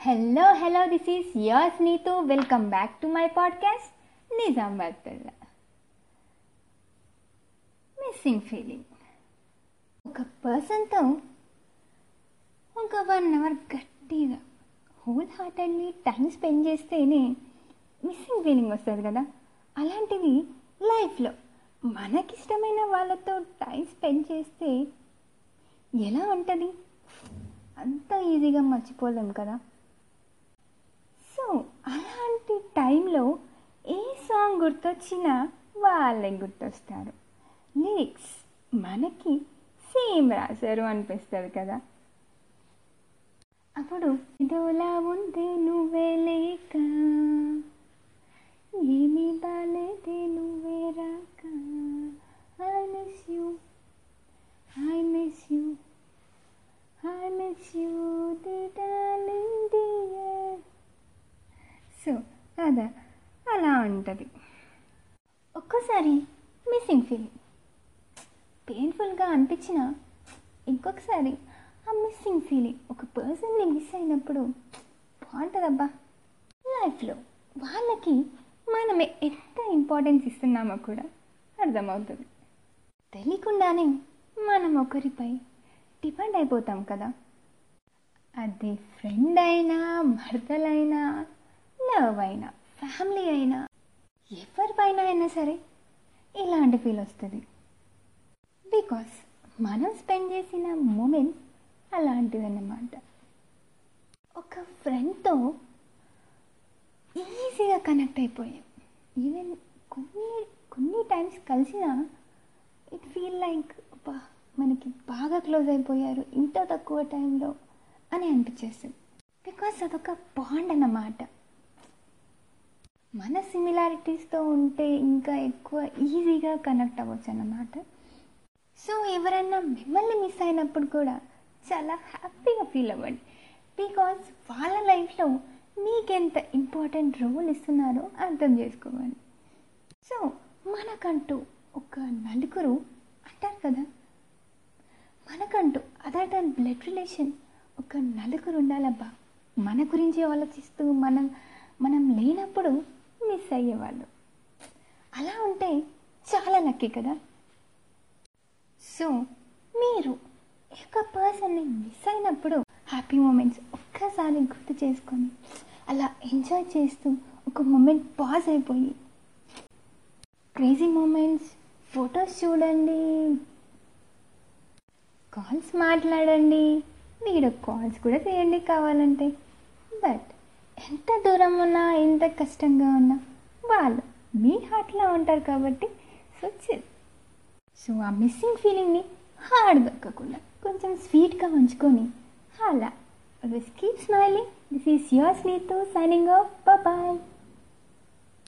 Hello hello this is yours Neetu welcome back to my podcast Nizamabad పిల్ల missing feeling ఒక పర్సన్తో ఒక one hour గట్టిగా wholeheartedly time spend చేస్తేనే missing feeling వస్తుంది కదా? అలాంటిది లైఫ్లో మనకిష్టమైన వాళ్ళతో టైం స్పెండ్ చేస్తే ఎలా ఉంటుంది? అంత ఈజీగా మర్చిపోలేం కదా? టైంలో ఏ సాంగ్ గుర్తొచ్చినా వాళ్ళే గుర్తొస్తారు. లిరిక్స్ మనకి సేమ్ రాశారు అనిపిస్తుంది కదా. అప్పుడు ఇదోలా ఉందే నువ్వే లేక ఏమీ బాలేదే అదా అలా ఉంటుంది. ఒక్కోసారి మిస్సింగ్ ఫీలింగ్. పెయిన్ఫుల్గా అనిపించిన ఇంకొకసారి ఆ మిస్సింగ్ ఫీలింగ్ ఒక పర్సన్ని మిస్ అయినప్పుడు బాగుంటుందబ్బా. లైఫ్లో వాళ్ళకి మనం ఎంత ఇంపార్టెన్స్ ఇస్తున్నామో కూడా అర్థమవుతుంది. తెలియకుండానే మనం ఒకరిపై డిపెండ్ అయిపోతాం కదా. అది ఫ్రెండ్ అయినా భర్తలైనా లవ్ అయినా ఫ్యామిలీ అయినా ఎవరిపైన అయినా సరే ఇలాంటి ఫీల్ వస్తుంది. బికాస్ మనం స్పెండ్ చేసిన మూమెంట్ అలాంటిదన్నమాట ఒక ఫ్రెండ్తో ఈజీగా కనెక్ట్ అయిపోయాం. ఈవెన్ కొన్ని కొన్ని టైమ్స్ కలిసినా ఇట్ ఫీల్ లైక్ అబ్బా మనకి బాగా క్లోజ్ అయిపోయారు ఇంత తక్కువ టైంలో అని అనిపించేస్తుంది. బికాస్ అదొక బాండ్ అన్నమాట. మన సిమిలారిటీస్తో ఉంటే ఇంకా ఎక్కువ ఈజీగా కనెక్ట్ అవ్వచ్చు అన్నమాట. సో ఎవరైనా మిమ్మల్ని మిస్ అయినప్పుడు కూడా చాలా హ్యాపీగా ఫీల్ అవ్వండి. బికాస్ వాళ్ళ లైఫ్లో మీకెంత ఇంపార్టెంట్ రోల్ ఇస్తున్నారో అర్థం చేసుకోవాలి. సో మనకంటూ ఒక నలుగురు అంటారు కదా? మనకంటూ అదర్ దాన్ బ్లడ్ రిలేషన్ ఒక నలుగురు ఉండాలబ్బా. మన గురించి ఆలోచిస్తూ మనం మనం లేనప్పుడు మిస్ అయ్యేవాళ్ళు. అలా ఉంటే చాలా లక్కీ కదా. సో మీరు ఒక పర్సన్ని మిస్ అయినప్పుడు హ్యాపీ మూమెంట్స్ ఒక్కసారి గుర్తు చేసుకొని అలా ఎంజాయ్ చేస్తూ ఒక మూమెంట్ పాజ్ అయిపోయి క్రేజీ మూమెంట్స్ ఫొటోస్ చూడండి కాల్స్ మాట్లాడండి వీడియో కాల్స్ కూడా చేయండి కావాలంటే. దూరం ఉన్నా ఎంత కష్టంగా ఉన్నా వాళ్ళు మీ హార్ట్లో ఉంటారు కాబట్టి సో చిల్ సో ఆ మిస్సింగ్ ఫీలింగ్ని హార్డ్ దక్కకుండా కొంచెం స్వీట్గా ఉంచుకొని అలా. Keep smiling this is your స్లీతో signing off bye